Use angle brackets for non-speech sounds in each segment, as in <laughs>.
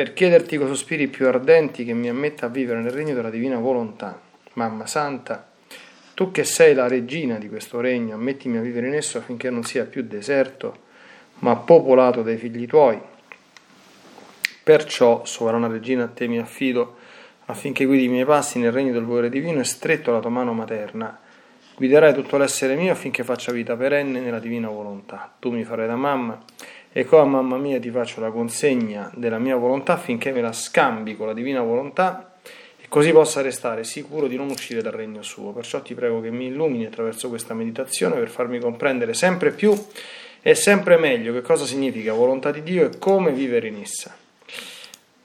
per chiederti con sospiri più ardenti che mi ammetta a vivere nel regno della divina volontà. Mamma Santa, tu che sei la regina di questo regno, ammettimi a vivere in esso affinché non sia più deserto, ma popolato dai figli tuoi. Perciò, sovrana regina, a te mi affido, affinché guidi i miei passi nel regno del volere divino e stretto alla tua mano materna. Guiderai tutto l'essere mio affinché faccia vita perenne nella divina volontà. Tu mi farai da mamma e qua, mamma mia, ti faccio la consegna della mia volontà affinché me la scambi con la divina volontà e così possa restare sicuro di non uscire dal regno suo. Perciò ti prego che mi illumini attraverso questa meditazione per farmi comprendere sempre più e sempre meglio che cosa significa volontà di Dio e come vivere in essa.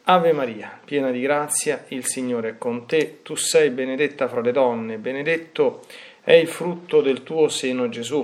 Ave Maria, piena di grazia, il Signore è con te, tu sei benedetta fra le donne, benedetto è il frutto del tuo seno Gesù.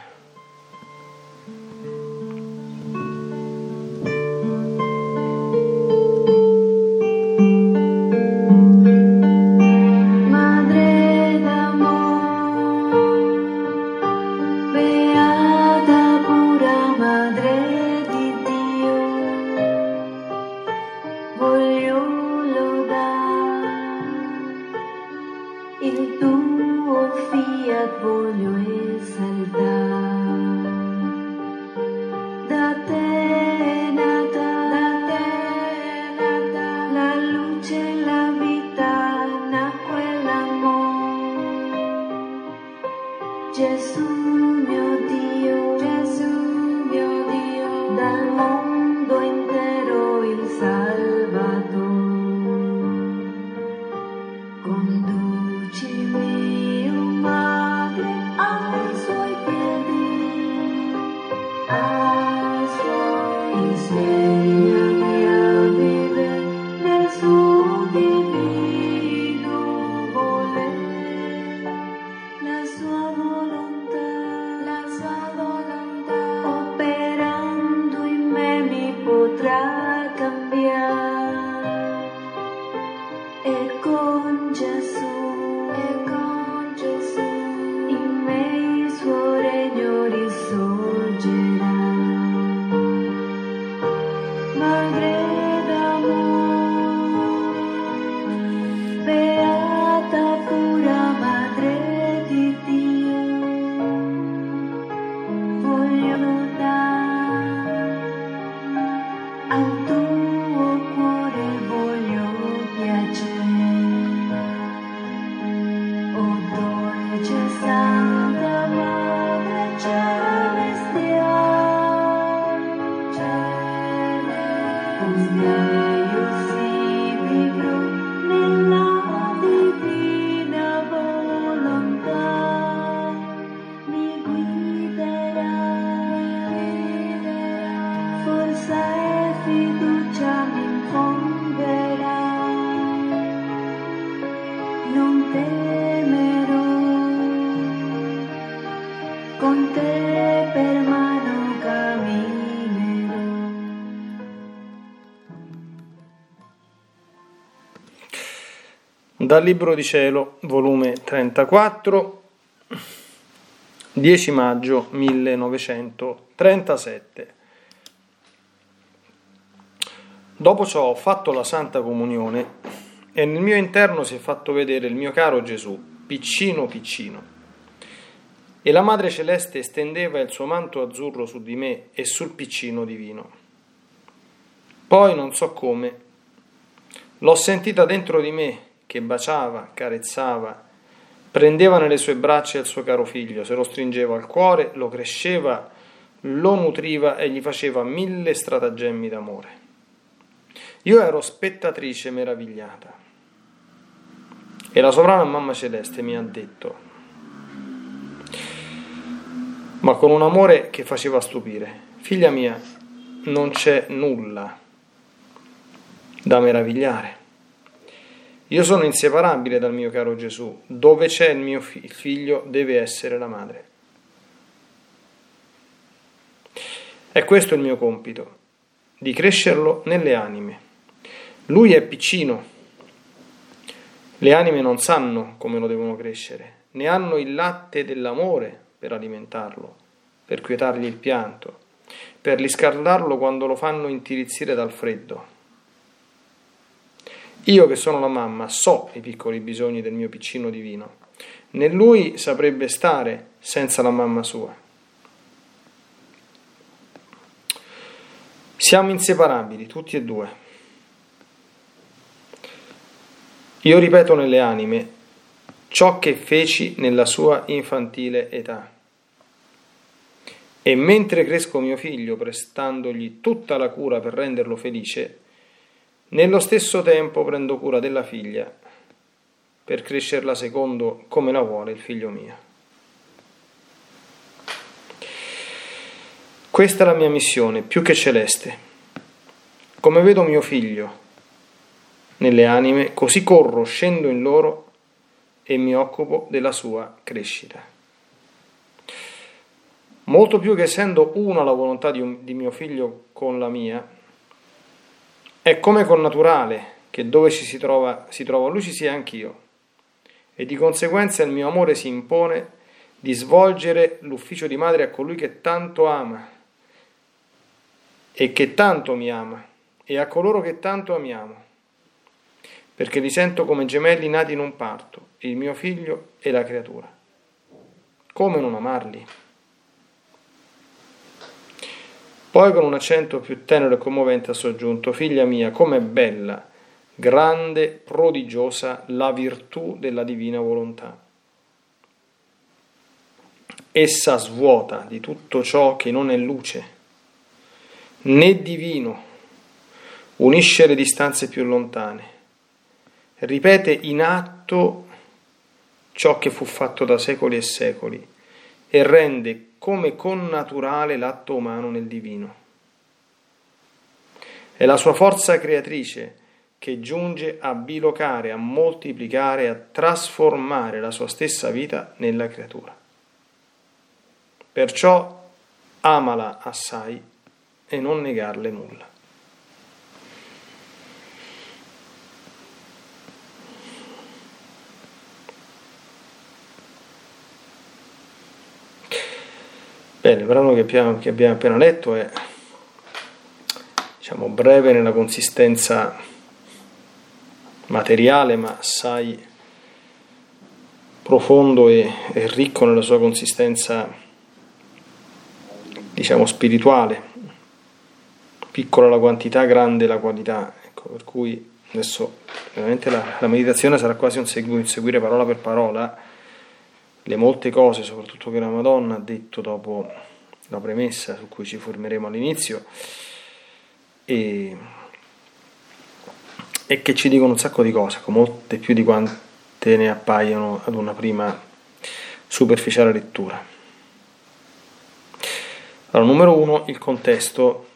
结束。Dal Libro di Cielo, volume 34, 10 maggio 1937. Dopo ciò ho fatto la Santa Comunione e nel mio interno si è fatto vedere il mio caro Gesù, piccino piccino. E la Madre Celeste estendeva il suo manto azzurro su di me e sul piccino divino. Poi, non so come, l'ho sentita dentro di me che baciava, carezzava, prendeva nelle sue braccia il suo caro figlio, se lo stringeva al cuore, lo cresceva, lo nutriva e gli faceva mille stratagemmi d'amore. Io ero spettatrice meravigliata. E la sovrana mamma celeste mi ha detto, ma con un amore che faceva stupire. Figlia mia, non c'è nulla da meravigliare. Io sono inseparabile dal mio caro Gesù. Dove c'è il mio figlio deve essere la madre. È questo il mio compito, di crescerlo nelle anime. Lui è piccino. Le anime non sanno come lo devono crescere, ne hanno il latte dell'amore per alimentarlo, per quietargli il pianto, per riscaldarlo quando lo fanno intirizzire dal freddo. Io che sono la mamma so i piccoli bisogni del mio piccino divino. Né lui saprebbe stare senza la mamma sua. Siamo inseparabili, tutti e due. Io ripeto nelle anime ciò che feci nella sua infantile età. E mentre cresco mio figlio, prestandogli tutta la cura per renderlo felice, nello stesso tempo prendo cura della figlia per crescerla secondo come la vuole il figlio mio. Questa è la mia missione, più che celeste. Come vedo mio figlio nelle anime, così corro, scendo in loro e mi occupo della sua crescita. Molto più che essendo una la volontà di, un, di mio figlio con la mia, è come con naturale che dove ci si trova, si trova lui ci sia anch'io. E di conseguenza il mio amore si impone di svolgere l'ufficio di madre a colui che tanto ama e che tanto mi ama, e a coloro che tanto amiamo, perché li sento come gemelli nati in un parto, il mio figlio e la creatura. Come non amarli? Poi con un accento più tenero e commovente ha soggiunto, figlia mia, com'è bella, grande, prodigiosa la virtù della divina volontà. Essa svuota di tutto ciò che non è luce né divino, unisce le distanze più lontane, ripete in atto ciò che fu fatto da secoli e secoli e rende come connaturale l'atto umano nel divino. È la sua forza creatrice che giunge a bilocare, a moltiplicare, a trasformare la sua stessa vita nella creatura. Perciò amala assai e non negarle nulla. Bene, il brano che abbiamo, che abbiamo appena letto è diciamo, breve nella consistenza materiale, ma assai profondo e, e ricco nella sua consistenza diciamo spirituale piccola la quantità, grande la qualità. Ecco, per cui adesso veramente la, la meditazione sarà quasi un, segu- un seguire parola per parola le molte cose, soprattutto che la Madonna ha detto dopo la premessa su cui ci formeremo all'inizio e, e che ci dicono un sacco di cose, con molte più di quante ne appaiono ad una prima superficiale lettura. Allora, numero uno, il contesto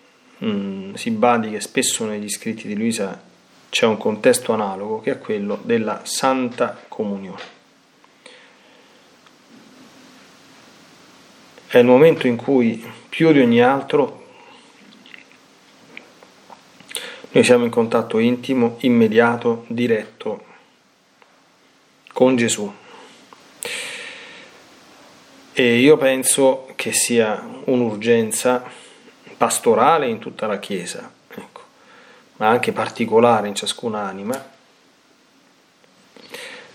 mm, si badi che spesso negli scritti di Luisa c'è un contesto analogo che è quello della Santa Comunione. È il momento in cui più di ogni altro noi siamo in contatto intimo, immediato, diretto con Gesù. E io penso che sia un'urgenza pastorale in tutta la Chiesa, ecco, ma anche particolare in ciascuna anima,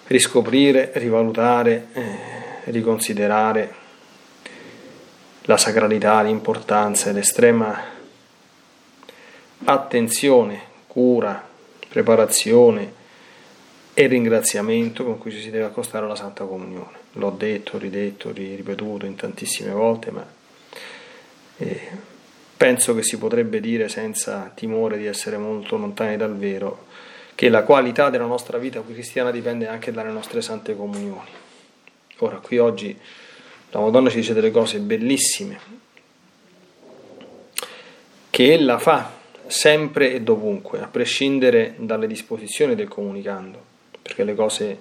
riscoprire, rivalutare, eh, riconsiderare la sacralità, l'importanza e l'estrema attenzione, cura, preparazione e ringraziamento con cui ci si deve accostare alla Santa Comunione. L'ho detto, ridetto, ripetuto in tantissime volte, ma eh, penso che si potrebbe dire senza timore di essere molto lontani dal vero che la qualità della nostra vita cristiana dipende anche dalle nostre sante comunioni. Ora, qui oggi La Madonna ci dice delle cose bellissime, che ella fa sempre e dovunque, a prescindere dalle disposizioni del comunicando, perché le cose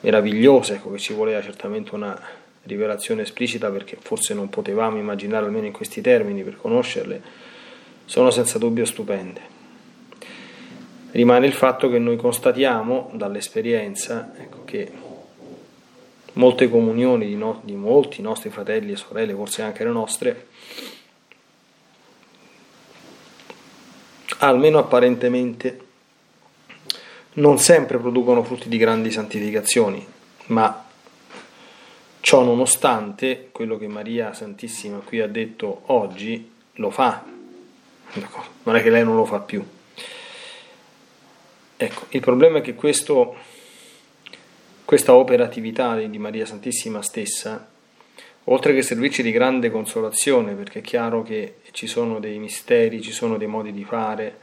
meravigliose, ecco che ci voleva certamente una rivelazione esplicita perché forse non potevamo immaginare almeno in questi termini per conoscerle, sono senza dubbio stupende. Rimane il fatto che noi constatiamo dall'esperienza ecco, che molte comunioni di, no, di molti nostri fratelli e sorelle, forse anche le nostre, almeno apparentemente, non sempre producono frutti di grandi santificazioni, ma ciò nonostante quello che Maria Santissima qui ha detto oggi lo fa, non è che lei non lo fa più. Ecco, il problema è che questo, questa operatività di Maria Santissima stessa, oltre che servirci di grande consolazione, perché è chiaro che ci sono dei misteri, ci sono dei modi di fare,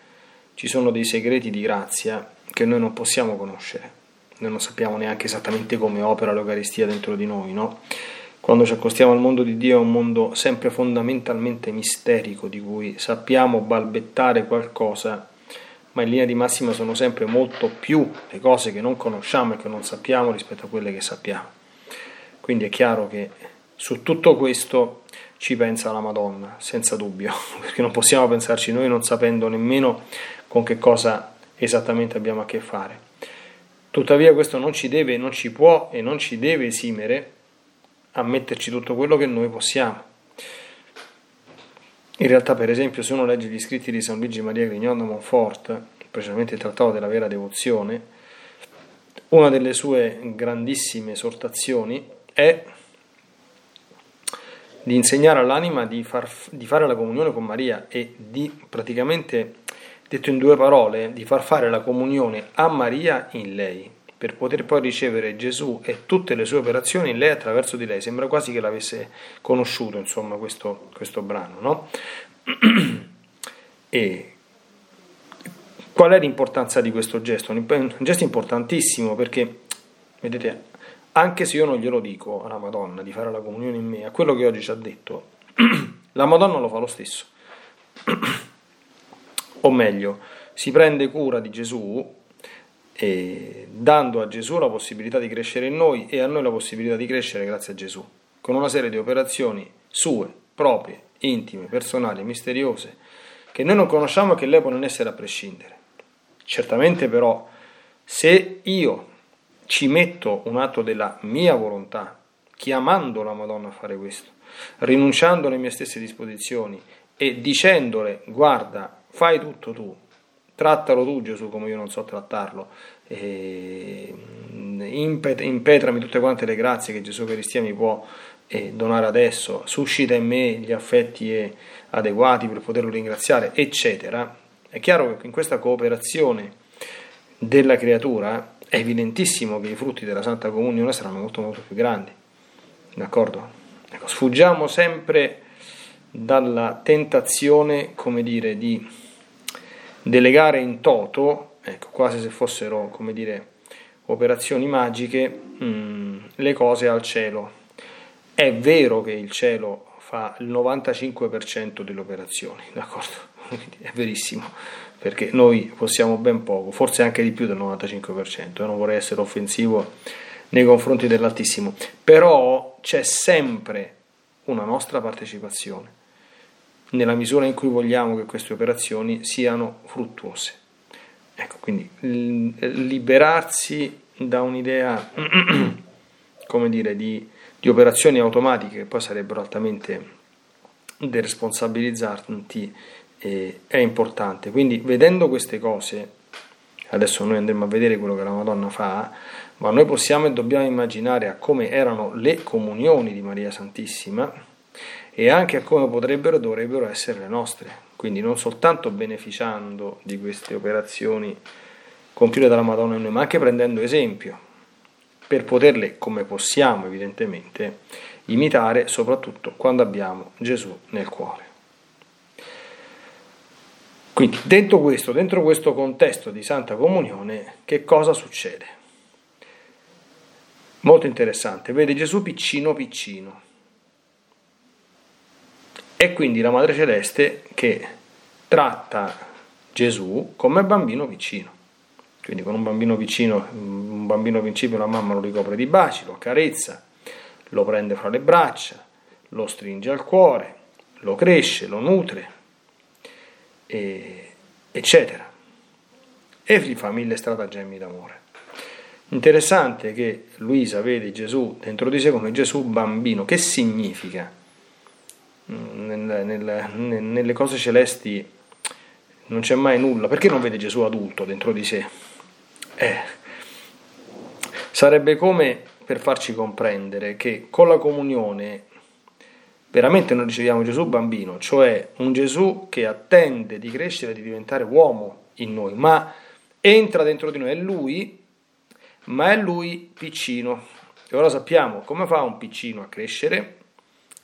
ci sono dei segreti di grazia che noi non possiamo conoscere. Noi non sappiamo neanche esattamente come opera l'Eucaristia dentro di noi, no? Quando ci accostiamo al mondo di Dio è un mondo sempre fondamentalmente misterico, di cui sappiamo balbettare qualcosa, ma in linea di massima sono sempre molto più le cose che non conosciamo e che non sappiamo rispetto a quelle che sappiamo. Quindi è chiaro che su tutto questo ci pensa la Madonna, senza dubbio, <laughs> perché non possiamo pensarci noi non sapendo nemmeno con che cosa esattamente abbiamo a che fare. Tuttavia questo non ci deve, non ci può e non ci deve esimere a metterci tutto quello che noi possiamo. In realtà, per esempio, se uno legge gli scritti di San Luigi Maria Grignon de Montfort, precisamente il Trattato della vera devozione, una delle sue grandissime esortazioni è di insegnare all'anima di, far, di fare la comunione con Maria e di praticamente detto in due parole, di far fare la comunione a Maria in lei, per poter poi ricevere Gesù e tutte le sue operazioni in lei attraverso di lei. Sembra quasi che l'avesse conosciuto, insomma, questo, questo brano, no? <clears throat> e qual è l'importanza di questo gesto? Un gesto importantissimo perché, vedete, anche se io non glielo dico alla Madonna di fare la comunione in me, a quello che oggi ci ha detto, <clears throat> la Madonna lo fa lo stesso <clears throat> o meglio, si prende cura di Gesù eh, dando a Gesù la possibilità di crescere in noi e a noi la possibilità di crescere grazie a Gesù, con una serie di operazioni sue, proprie, intime, personali, misteriose, che noi non conosciamo e che lei può non essere a prescindere. Certamente però, se io ci metto un atto della mia volontà, chiamando la Madonna a fare questo, rinunciando alle mie stesse disposizioni e dicendole guarda, fai tutto tu, trattalo tu Gesù come io non so trattarlo, e impetrami tutte quante le grazie che Gesù Cristo mi può eh, donare adesso, suscita in me gli affetti eh, adeguati per poterlo ringraziare, eccetera. È chiaro che in questa cooperazione della creatura è evidentissimo che i frutti della Santa Comunione saranno molto molto più grandi. D'accordo? Ecco, sfuggiamo sempre dalla tentazione, come dire, di delegare in toto, ecco, quasi se fossero, come dire, operazioni magiche, mh, mm, le cose al cielo. È vero che il cielo fa il 95% delle operazioni, d'accordo? È verissimo, perché noi possiamo ben poco, forse anche di più del 95%, eh, non vorrei essere offensivo nei confronti dell'Altissimo, però c'è sempre una nostra partecipazione nella misura in cui vogliamo che queste operazioni siano fruttuose. Ecco, quindi liberarsi da un'idea, <clears throat> come dire, di, di operazioni automatiche che poi sarebbero altamente deresponsabilizzanti eh, è importante. Quindi vedendo queste cose, adesso noi andremo a vedere quello che la Madonna fa, ma noi possiamo e dobbiamo immaginare a come erano le comunioni di Maria Santissima, e anche a come potrebbero e dovrebbero essere le nostre. Quindi non soltanto beneficiando di queste operazioni compiute dalla Madonna in noi, ma anche prendendo esempio per poterle, come possiamo evidentemente, imitare soprattutto quando abbiamo Gesù nel cuore. Quindi dentro questo, dentro questo contesto di Santa Comunione, che cosa succede? Molto interessante, vede Gesù piccino piccino, è quindi la Madre Celeste che tratta Gesù come bambino piccino. Quindi con un bambino piccino, un bambino principio, la mamma lo ricopre di baci, lo accarezza, lo prende fra le braccia, lo stringe al cuore, lo cresce, lo nutre, e, eccetera. E gli fa mille stratagemmi d'amore. Interessante che Luisa vede Gesù dentro di sé come Gesù bambino. Che significa? Nel, nel, nelle cose celesti non c'è mai nulla. Perché non vede Gesù adulto dentro di sé? Eh, sarebbe come per farci comprendere che con la comunione veramente noi riceviamo Gesù bambino, cioè un Gesù che attende di crescere, di diventare uomo in noi, ma entra dentro di noi, è lui ma è lui piccino. E ora sappiamo come fa un piccino a crescere.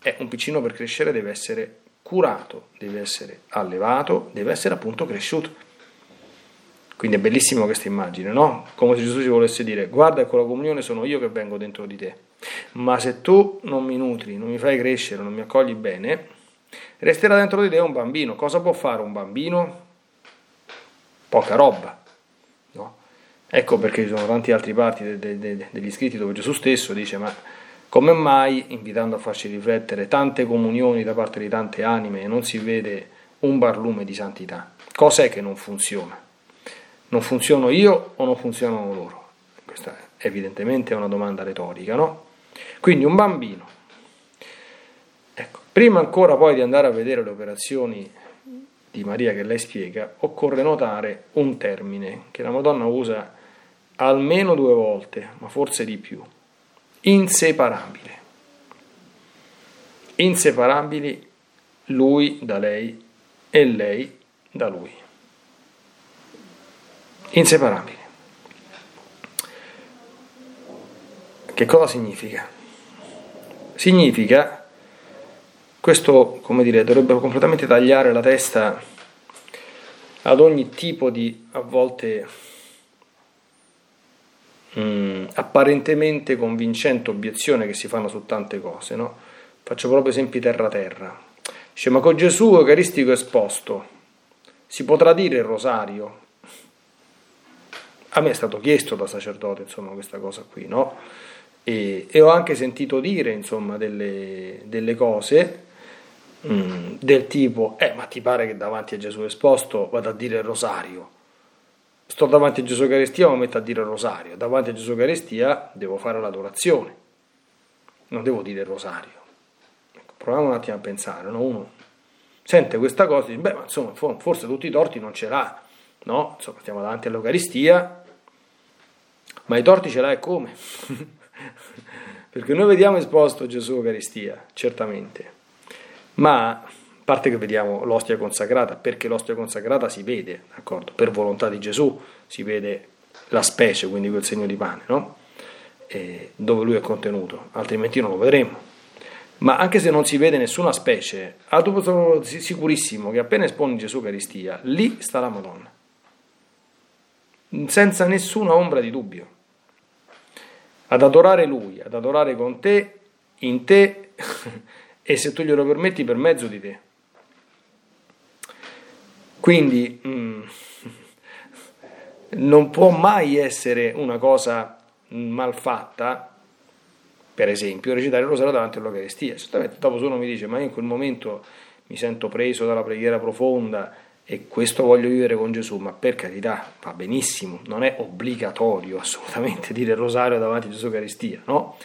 Eh, un piccino per crescere deve essere curato, deve essere allevato, deve essere appunto cresciuto. Quindi è bellissima questa immagine, no? Come se Gesù ci volesse dire, guarda con la comunione sono io che vengo dentro di te, ma se tu non mi nutri, non mi fai crescere, non mi accogli bene, resterà dentro di te un bambino. Cosa può fare un bambino? Poca roba. Ecco perché ci sono tanti altri parti de, de, de, degli scritti dove Gesù stesso dice ma come mai, invitando a farci riflettere, tante comunioni da parte di tante anime e non si vede un barlume di santità? Cos'è che non funziona? Non funziono io o non funzionano loro? Questa evidentemente è una domanda retorica, no? Quindi un bambino. Ecco, prima ancora poi di andare a vedere le operazioni di Maria che lei spiega, occorre notare un termine che la Madonna usa almeno due volte, ma forse di più. Inseparabile. Inseparabili lui da lei e lei da lui. Inseparabili. Che cosa significa? Significa, questo come dire, dovrebbe completamente tagliare la testa ad ogni tipo di a volte mh, mm, apparentemente convincente obiezione che si fanno su tante cose. No? Faccio proprio esempi terra-terra. Dice, ma con Gesù Eucaristico esposto si potrà dire il rosario? A me è stato chiesto da sacerdote, insomma, questa cosa qui, no? E, e ho anche sentito dire, insomma, delle, delle cose mh, mm, del tipo, eh, ma ti pare che davanti a Gesù esposto vada a dire il rosario? Sto davanti a Gesù Eucaristia, mi metto a dire rosario, davanti a Gesù Eucaristia devo fare l'adorazione, non devo dire rosario. Ecco, proviamo un attimo a pensare, no? uno sente questa cosa e dice, beh, ma insomma, forse tutti i torti non ce l'ha, no? Insomma, stiamo davanti all'Eucaristia, ma i torti ce l'ha e come? <laughs> Perché noi vediamo esposto Gesù Eucaristia, certamente, ma parte che vediamo l'ostia consacrata, perché l'ostia consacrata si vede, d'accordo? Per volontà di Gesù si vede la specie, quindi quel segno di pane, no? E dove lui è contenuto, altrimenti non lo vedremo. Ma anche se non si vede nessuna specie, sono sicurissimo che appena espone Gesù Eucaristia, lì sta la Madonna, senza nessuna ombra di dubbio. Ad adorare Lui, ad adorare con te, in te <laughs> e se tu glielo permetti per mezzo di te. Quindi mm, non può mai essere una cosa mal fatta, per esempio, recitare il rosario davanti all'Eucaristia. Certamente dopo se uno mi dice, ma io in quel momento mi sento preso dalla preghiera profonda e questo voglio vivere con Gesù, ma per carità va benissimo, non è obbligatorio assolutamente dire il rosario davanti a Gesù Eucaristia, no?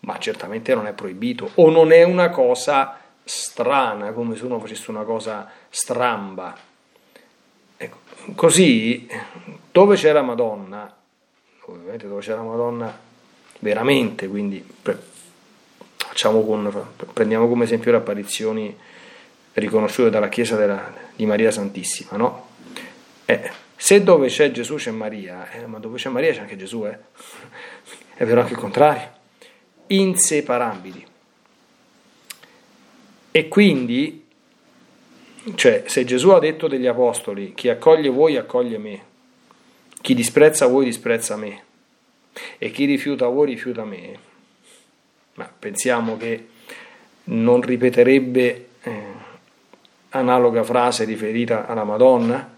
Ma certamente non è proibito o non è una cosa strana, come se uno facesse una cosa stramba Così, dove c'è la Madonna, ovviamente dove c'è la Madonna veramente, quindi con, prendiamo come esempio le apparizioni riconosciute dalla Chiesa della, di Maria Santissima, no? Eh, se dove c'è Gesù c'è Maria, eh, ma dove c'è Maria c'è anche Gesù, eh? <laughs> è vero anche il contrario, inseparabili. E quindi cioè, se Gesù ha detto degli apostoli, chi accoglie voi accoglie me, chi disprezza voi disprezza me, e chi rifiuta voi rifiuta me, ma pensiamo che non ripeterebbe eh, analoga frase riferita alla Madonna?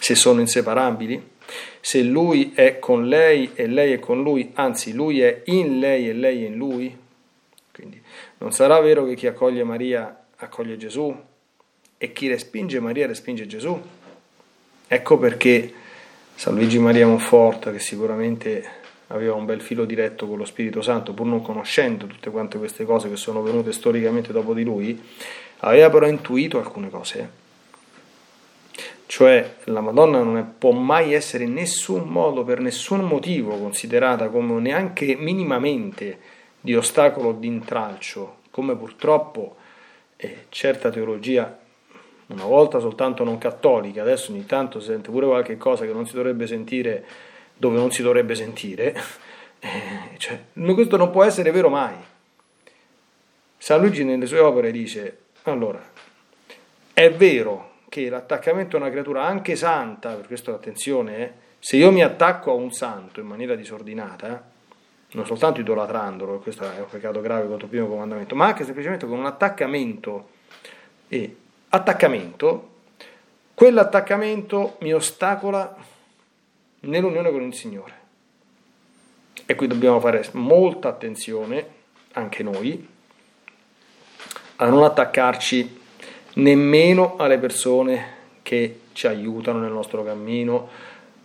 Se sono inseparabili? Se lui è con lei e lei è con lui, anzi lui è in lei e lei è in lui? Quindi non sarà vero che chi accoglie Maria accoglie Gesù e chi respinge Maria respinge Gesù? Ecco perché San Luigi Maria Monforte, che sicuramente aveva un bel filo diretto con lo Spirito Santo, pur non conoscendo tutte quante queste cose che sono venute storicamente dopo di lui, aveva però intuito alcune cose. Cioè la Madonna non è, può mai essere in nessun modo, per nessun motivo, considerata come neanche minimamente di ostacolo o di intralcio, come purtroppo eh, certa teologia, una volta soltanto non cattolica, adesso ogni tanto si sente pure qualche cosa che non si dovrebbe sentire dove non si dovrebbe sentire, <laughs> eh, cioè, questo non può essere vero mai. San Luigi nelle sue opere dice, allora, è vero che l'attaccamento a una creatura anche santa, per questo attenzione, eh, se io mi attacco a un santo in maniera disordinata, non soltanto idolatrandolo, questo è un peccato grave contro il primo comandamento, ma anche semplicemente con un attaccamento e attaccamento, quell'attaccamento mi ostacola nell'unione con il Signore. E qui dobbiamo fare molta attenzione, anche noi, a non attaccarci nemmeno alle persone che ci aiutano nel nostro cammino,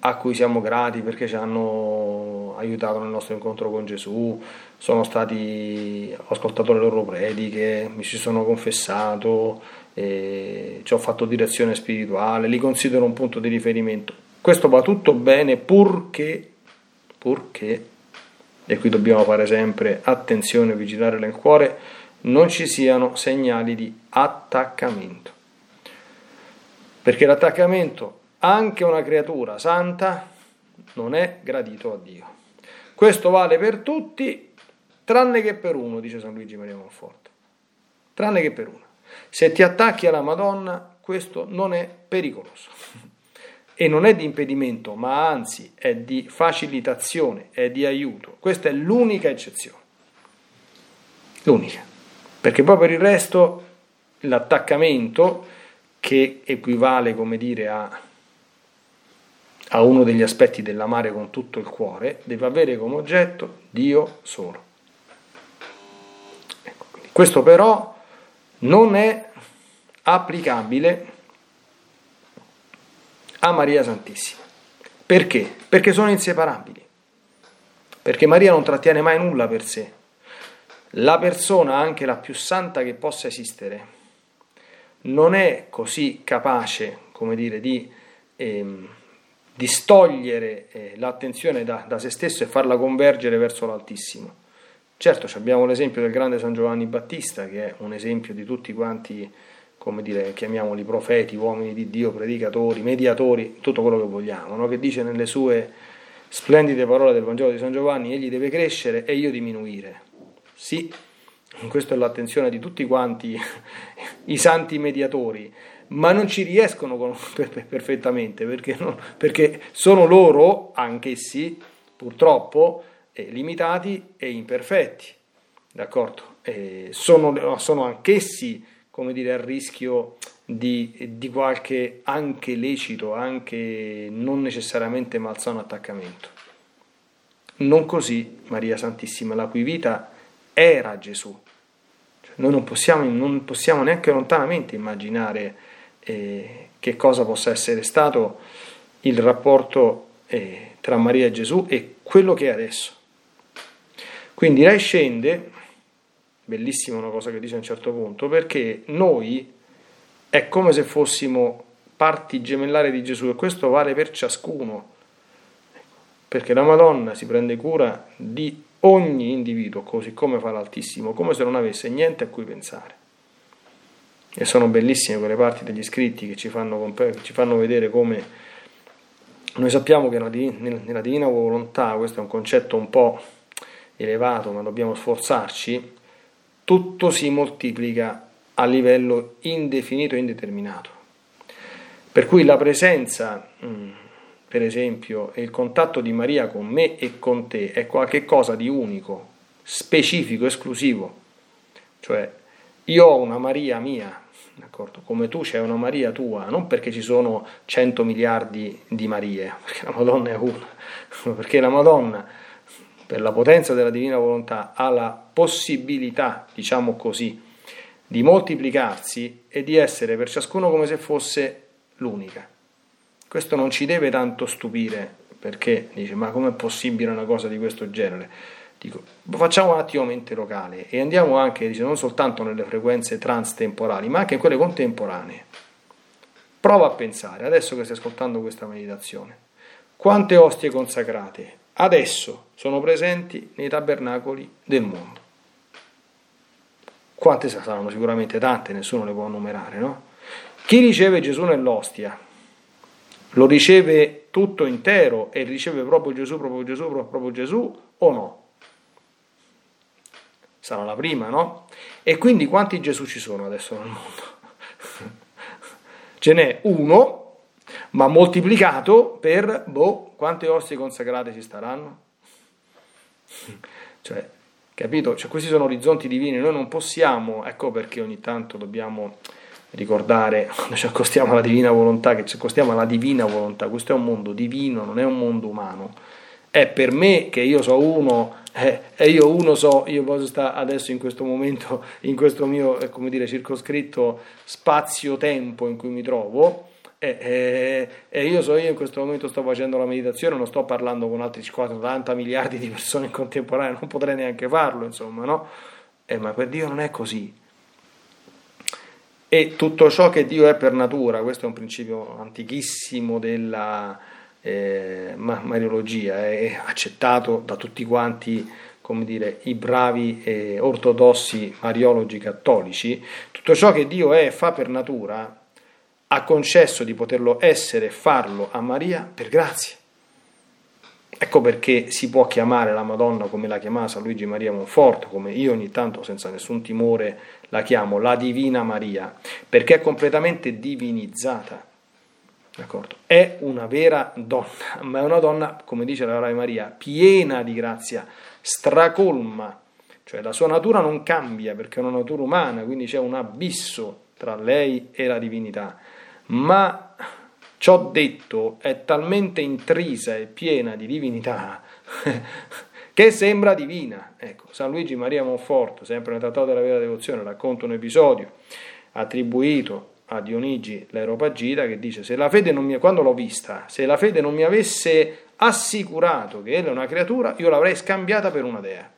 a cui siamo grati perché ci hanno aiutato nel nostro incontro con Gesù, sono stati, ho ascoltato le loro prediche, mi ci sono confessato, eh, ci ho fatto direzione spirituale, li considero un punto di riferimento. Questo va tutto bene purché, purché, e qui dobbiamo fare sempre attenzione, vigilare nel cuore, non ci siano segnali di attaccamento. Perché l'attaccamento anche una creatura santa non è gradito a Dio. Questo vale per tutti, tranne che per uno, dice San Luigi Maria Monforte. Tranne che per uno. Se ti attacchi alla Madonna, questo non è pericoloso. E non è di impedimento, ma anzi è di facilitazione, è di aiuto. Questa è l'unica eccezione. L'unica. Perché poi per il resto l'attaccamento, che equivale, come dire, a, a uno degli aspetti dell'amare con tutto il cuore, deve avere come oggetto Dio solo. Ecco, questo però non è applicabile a Maria Santissima. Perché? Perché sono inseparabili. Perché Maria non trattiene mai nulla per sé. La persona, anche la più santa che possa esistere, non è così capace, come dire, di eh, distogliere eh, l'attenzione da, da se stesso e farla convergere verso l'Altissimo. Certo, abbiamo l'esempio del grande San Giovanni Battista, che è un esempio di tutti quanti come dire, chiamiamoli profeti, uomini di Dio, predicatori, mediatori, tutto quello che vogliamo, no? che dice nelle sue splendide parole del Vangelo di San Giovanni, egli deve crescere e io diminuire. Sì, questa è l'attenzione di tutti quanti <laughs> i santi mediatori, ma non ci riescono con, <laughs> per, per, perfettamente perché, no? perché, sono loro, anch'essi, purtroppo, eh, limitati e imperfetti. D'accordo? Eh, sono, sono anch'essi come dire, a rischio di, di qualche anche lecito, anche non necessariamente malsano attaccamento. Non così Maria Santissima, la cui vita era Gesù. Noi non possiamo, non possiamo, neanche lontanamente immaginare eh, che cosa possa essere stato il rapporto eh, tra Maria e Gesù e quello che è adesso. Quindi lei scende bellissima una cosa che dice a un certo punto, perché noi è come se fossimo parti gemellari di Gesù e questo vale per ciascuno, perché la Madonna si prende cura di ogni individuo, così come fa l'Altissimo, come se non avesse niente a cui pensare. E sono bellissime quelle parti degli scritti che ci fanno, che ci fanno vedere come noi sappiamo che nella divina volontà, questo è un concetto un po' elevato, ma dobbiamo sforzarci, tutto si moltiplica a livello indefinito e indeterminato. Per cui la presenza, mm, per esempio, e il contatto di Maria con me e con te è qualcosa di unico, specifico, esclusivo. Cioè, io ho una Maria mia, d'accordo? Come tu c'è una Maria tua, non perché ci sono 100 miliardi di Marie, <laughs> perché la Madonna è una, perché la Madonna, per la potenza della divina volontà, ha la possibilità, diciamo così, di moltiplicarsi e di essere per ciascuno come se fosse l'unica. Questo non ci deve tanto stupire, perché dice, ma com'è possibile una cosa di questo genere? Dico, facciamo un attimo mente locale e andiamo anche, dice, non soltanto nelle frequenze transtemporali, ma anche in quelle contemporanee. Prova a pensare, adesso che stai ascoltando questa meditazione, quante ostie consacrate adesso sono presenti nei tabernacoli del mondo? Quante saranno? Sicuramente tante, nessuno le può numerare, no? Chi riceve Gesù nell'ostia? Lo riceve tutto intero e riceve proprio Gesù, proprio Gesù, proprio Gesù o no? Sarà la prima, no? E quindi quanti Gesù ci sono adesso nel mondo? Ce n'è uno, ma moltiplicato per, boh, quante ostie consacrate ci staranno? Cioè, capito? Cioè, questi sono orizzonti divini, noi non possiamo, ecco perché ogni tanto dobbiamo ricordare, quando ci accostiamo alla divina volontà, che ci accostiamo alla divina volontà, questo è un mondo divino, non è un mondo umano. È per me che io so uno eh, e io uno so, io posso stare adesso in questo momento, in questo mio, eh, come dire, circoscritto spazio-tempo in cui mi trovo, e, e, e, io so, io in questo momento sto facendo la meditazione, non sto parlando con altri 40 miliardi di persone in contemporanea, non potrei neanche farlo, insomma, no? Eh, ma per Dio non è così. E tutto ciò che Dio è per natura, questo è un principio antichissimo della eh, Mariologia, è accettato da tutti quanti come dire, i bravi e ortodossi mariologi cattolici, tutto ciò che Dio è e fa per natura ha concesso di poterlo essere e farlo a Maria per grazia. Ecco perché si può chiamare la Madonna come la chiamava San Luigi Maria Monforte, come io ogni tanto senza nessun timore la chiamo, la Divina Maria, perché è completamente divinizzata. D'accordo? È una vera donna, ma è una donna, come dice la Ave Maria, piena di grazia, stracolma, cioè la sua natura non cambia perché è una natura umana, quindi c'è un abisso tra lei e la divinità. Ma ciò detto è talmente intrisa e piena di divinità <laughs> che sembra divina. Ecco, San Luigi Maria Monforte, sempre nel Trattato della Vera Devozione, racconta un episodio attribuito a Dionigi l'Aeropagita che dice se la fede non mi, quando l'ho vista, se la fede non mi avesse assicurato che ella è una creatura, io l'avrei scambiata per una dea.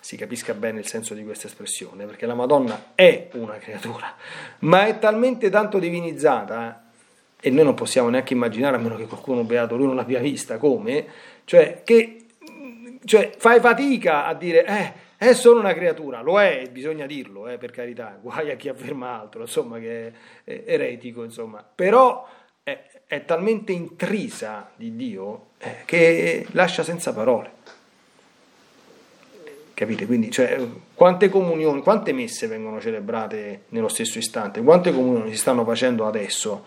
Si capisca bene il senso di questa espressione, perché la Madonna è una creatura, ma è talmente tanto divinizzata, e noi non possiamo neanche immaginare, a meno che qualcuno beato lui non l'abbia vista, come, cioè che cioè, fai fatica a dire, eh, è solo una creatura, lo è, bisogna dirlo, eh, per carità, <laughs> guai a chi afferma altro, insomma, che è, eretico, insomma, però è, è talmente intrisa di Dio eh, che lascia senza parole. Capite? Quindi, cioè, quante comunioni, quante messe vengono celebrate nello stesso istante, quante comunioni si stanno facendo adesso?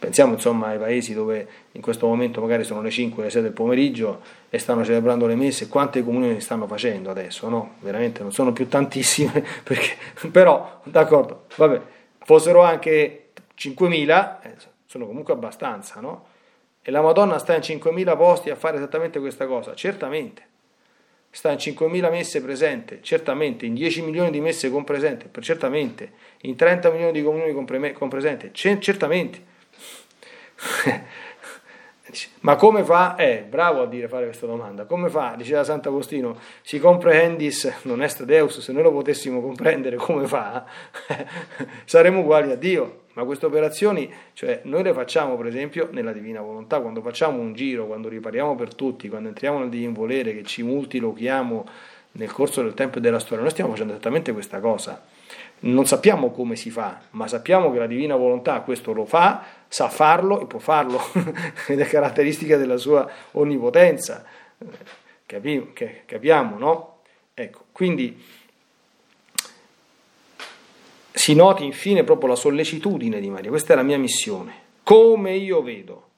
Pensiamo insomma ai paesi dove in questo momento magari sono le 5, le 6 del pomeriggio e stanno celebrando le messe, quante comunioni stanno facendo adesso, no? Veramente non sono più tantissime, <laughs> perché, però, d'accordo, vabbè, fossero anche 5.000, eh, sono comunque abbastanza, no? E la Madonna sta in 5.000 posti a fare esattamente questa cosa? Certamente. Sta in 5.000 messe presente? Certamente. In 10 milioni di messe compresente? Certamente. In 30 milioni di comunioni compresente? Certamente <laughs> ma come fa? Eh, bravo a dire fare questa domanda. Come fa? Diceva Sant'Agostino, si comprehendis non est Deus, se noi lo potessimo comprendere come fa, <laughs> saremmo uguali a Dio. Ma queste operazioni, cioè noi le facciamo per esempio nella divina volontà, quando facciamo un giro, quando ripariamo per tutti, quando entriamo nel divin volere, che ci multilochiamo nel corso del tempo e della storia, noi stiamo facendo esattamente questa cosa. Non sappiamo come si fa, ma sappiamo che la divina volontà questo lo fa, sa farlo e può farlo, <laughs> ed è caratteristica della sua onnipotenza. Capi, capiamo, no? Ecco, quindi si noti infine proprio la sollecitudine di Maria, questa è la mia missione. Come io vedo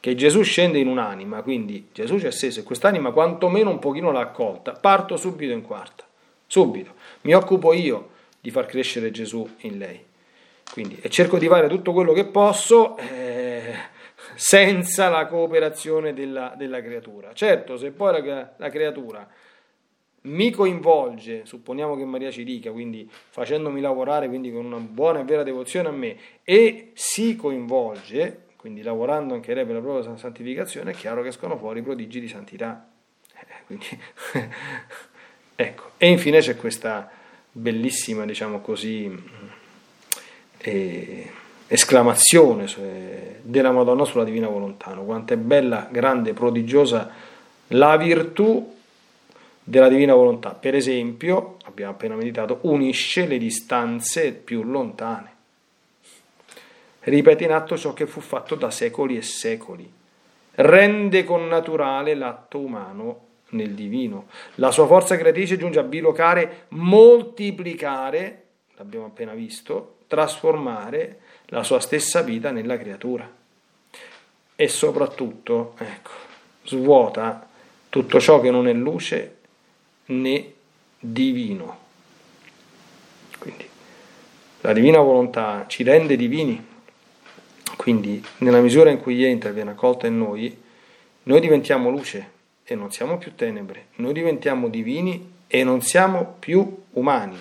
che Gesù scende in un'anima, quindi Gesù ci ha steso e quest'anima quantomeno un pochino l'ha accolta, parto subito in quarta, subito, mi occupo io di far crescere Gesù in lei. Quindi, e cerco di fare tutto quello che posso eh, senza la cooperazione della, della, creatura. Certo, se poi la, la creatura mi coinvolge, supponiamo che Maria ci dica, quindi facendomi lavorare, quindi con una buona e vera devozione a me, e si coinvolge, quindi lavorando anche lei per la propria santificazione, è chiaro che escono fuori i prodigi di santità. Eh, quindi, <laughs> ecco. E infine c'è questa bellissima, diciamo così, eh, esclamazione della Madonna sulla Divina Volontà. Quanto è bella, grande, prodigiosa la virtù della divina volontà. Per esempio, abbiamo appena meditato, unisce le distanze più lontane. Ripete in atto ciò che fu fatto da secoli e secoli. Rende connaturale l'atto umano nel divino. La sua forza creatrice giunge a bilocare, moltiplicare, l'abbiamo appena visto, trasformare la sua stessa vita nella creatura. E soprattutto, ecco, svuota tutto ciò che non è luce né divino. Quindi la divina volontà ci rende divini, quindi nella misura in cui entra e viene accolta in noi, noi diventiamo luce e non siamo più tenebre, noi diventiamo divini e non siamo più umani.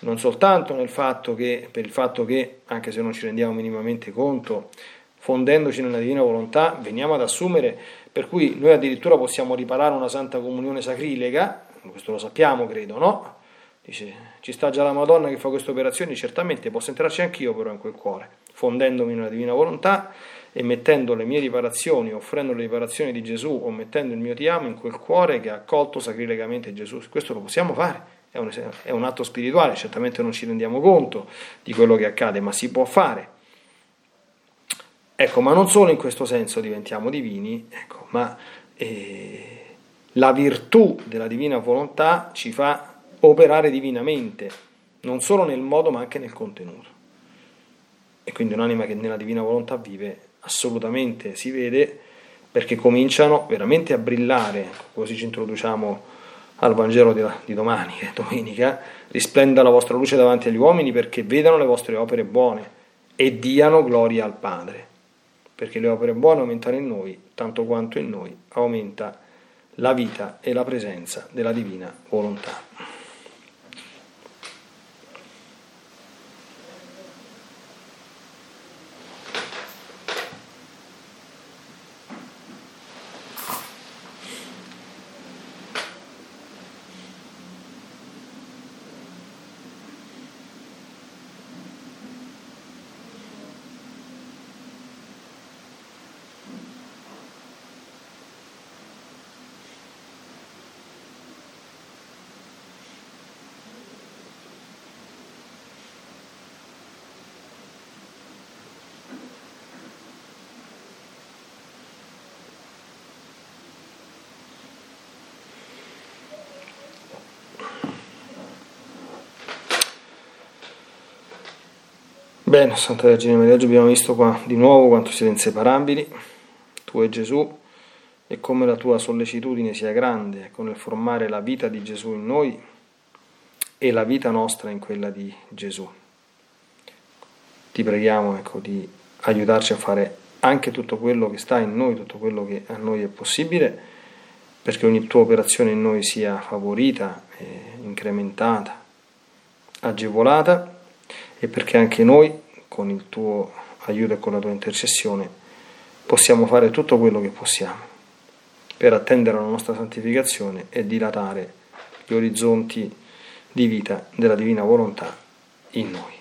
Non soltanto nel fatto che, per il fatto che, anche se non ci rendiamo minimamente conto, fondendoci nella divina volontà, veniamo ad assumere, per cui noi addirittura possiamo riparare una santa comunione sacrilega, questo lo sappiamo, credo, no? Dice, ci sta già la Madonna che fa queste operazioni, certamente posso entrarci anch'io però in quel cuore, fondendomi nella divina volontà e mettendo le mie riparazioni, offrendo le riparazioni di Gesù o mettendo il mio ti amo in quel cuore che ha accolto sacrilegamente Gesù. Questo lo possiamo fare, è un, è un atto spirituale, certamente non ci rendiamo conto di quello che accade, ma si può fare. Ecco, ma non solo in questo senso diventiamo divini, ecco, ma... Eh, la virtù della divina volontà ci fa operare divinamente, non solo nel modo ma anche nel contenuto. E quindi un'anima che nella divina volontà vive assolutamente si vede perché cominciano veramente a brillare, così ci introduciamo al Vangelo di, domani, che è domenica, risplenda la vostra luce davanti agli uomini perché vedano le vostre opere buone e diano gloria al Padre, perché le opere buone aumentano in noi, tanto quanto in noi aumenta la vita e la presenza della divina volontà. Bene, Santa Vergine Maria, oggi abbiamo visto qua di nuovo quanto siete inseparabili, tu e Gesù, e come la tua sollecitudine sia grande ecco, nel formare la vita di Gesù in noi e la vita nostra in quella di Gesù. Ti preghiamo ecco, di aiutarci a fare anche tutto quello che sta in noi, tutto quello che a noi è possibile, perché ogni tua operazione in noi sia favorita, incrementata, agevolata e perché anche noi, con il tuo aiuto e con la tua intercessione, possiamo fare tutto quello che possiamo per attendere la nostra santificazione e dilatare gli orizzonti di vita della divina volontà in noi.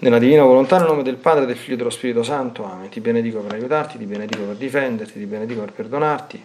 Nella divina volontà, nel nome del Padre, del Figlio e dello Spirito Santo, Amen. Ti benedico per aiutarti, ti benedico per difenderti, ti benedico per perdonarti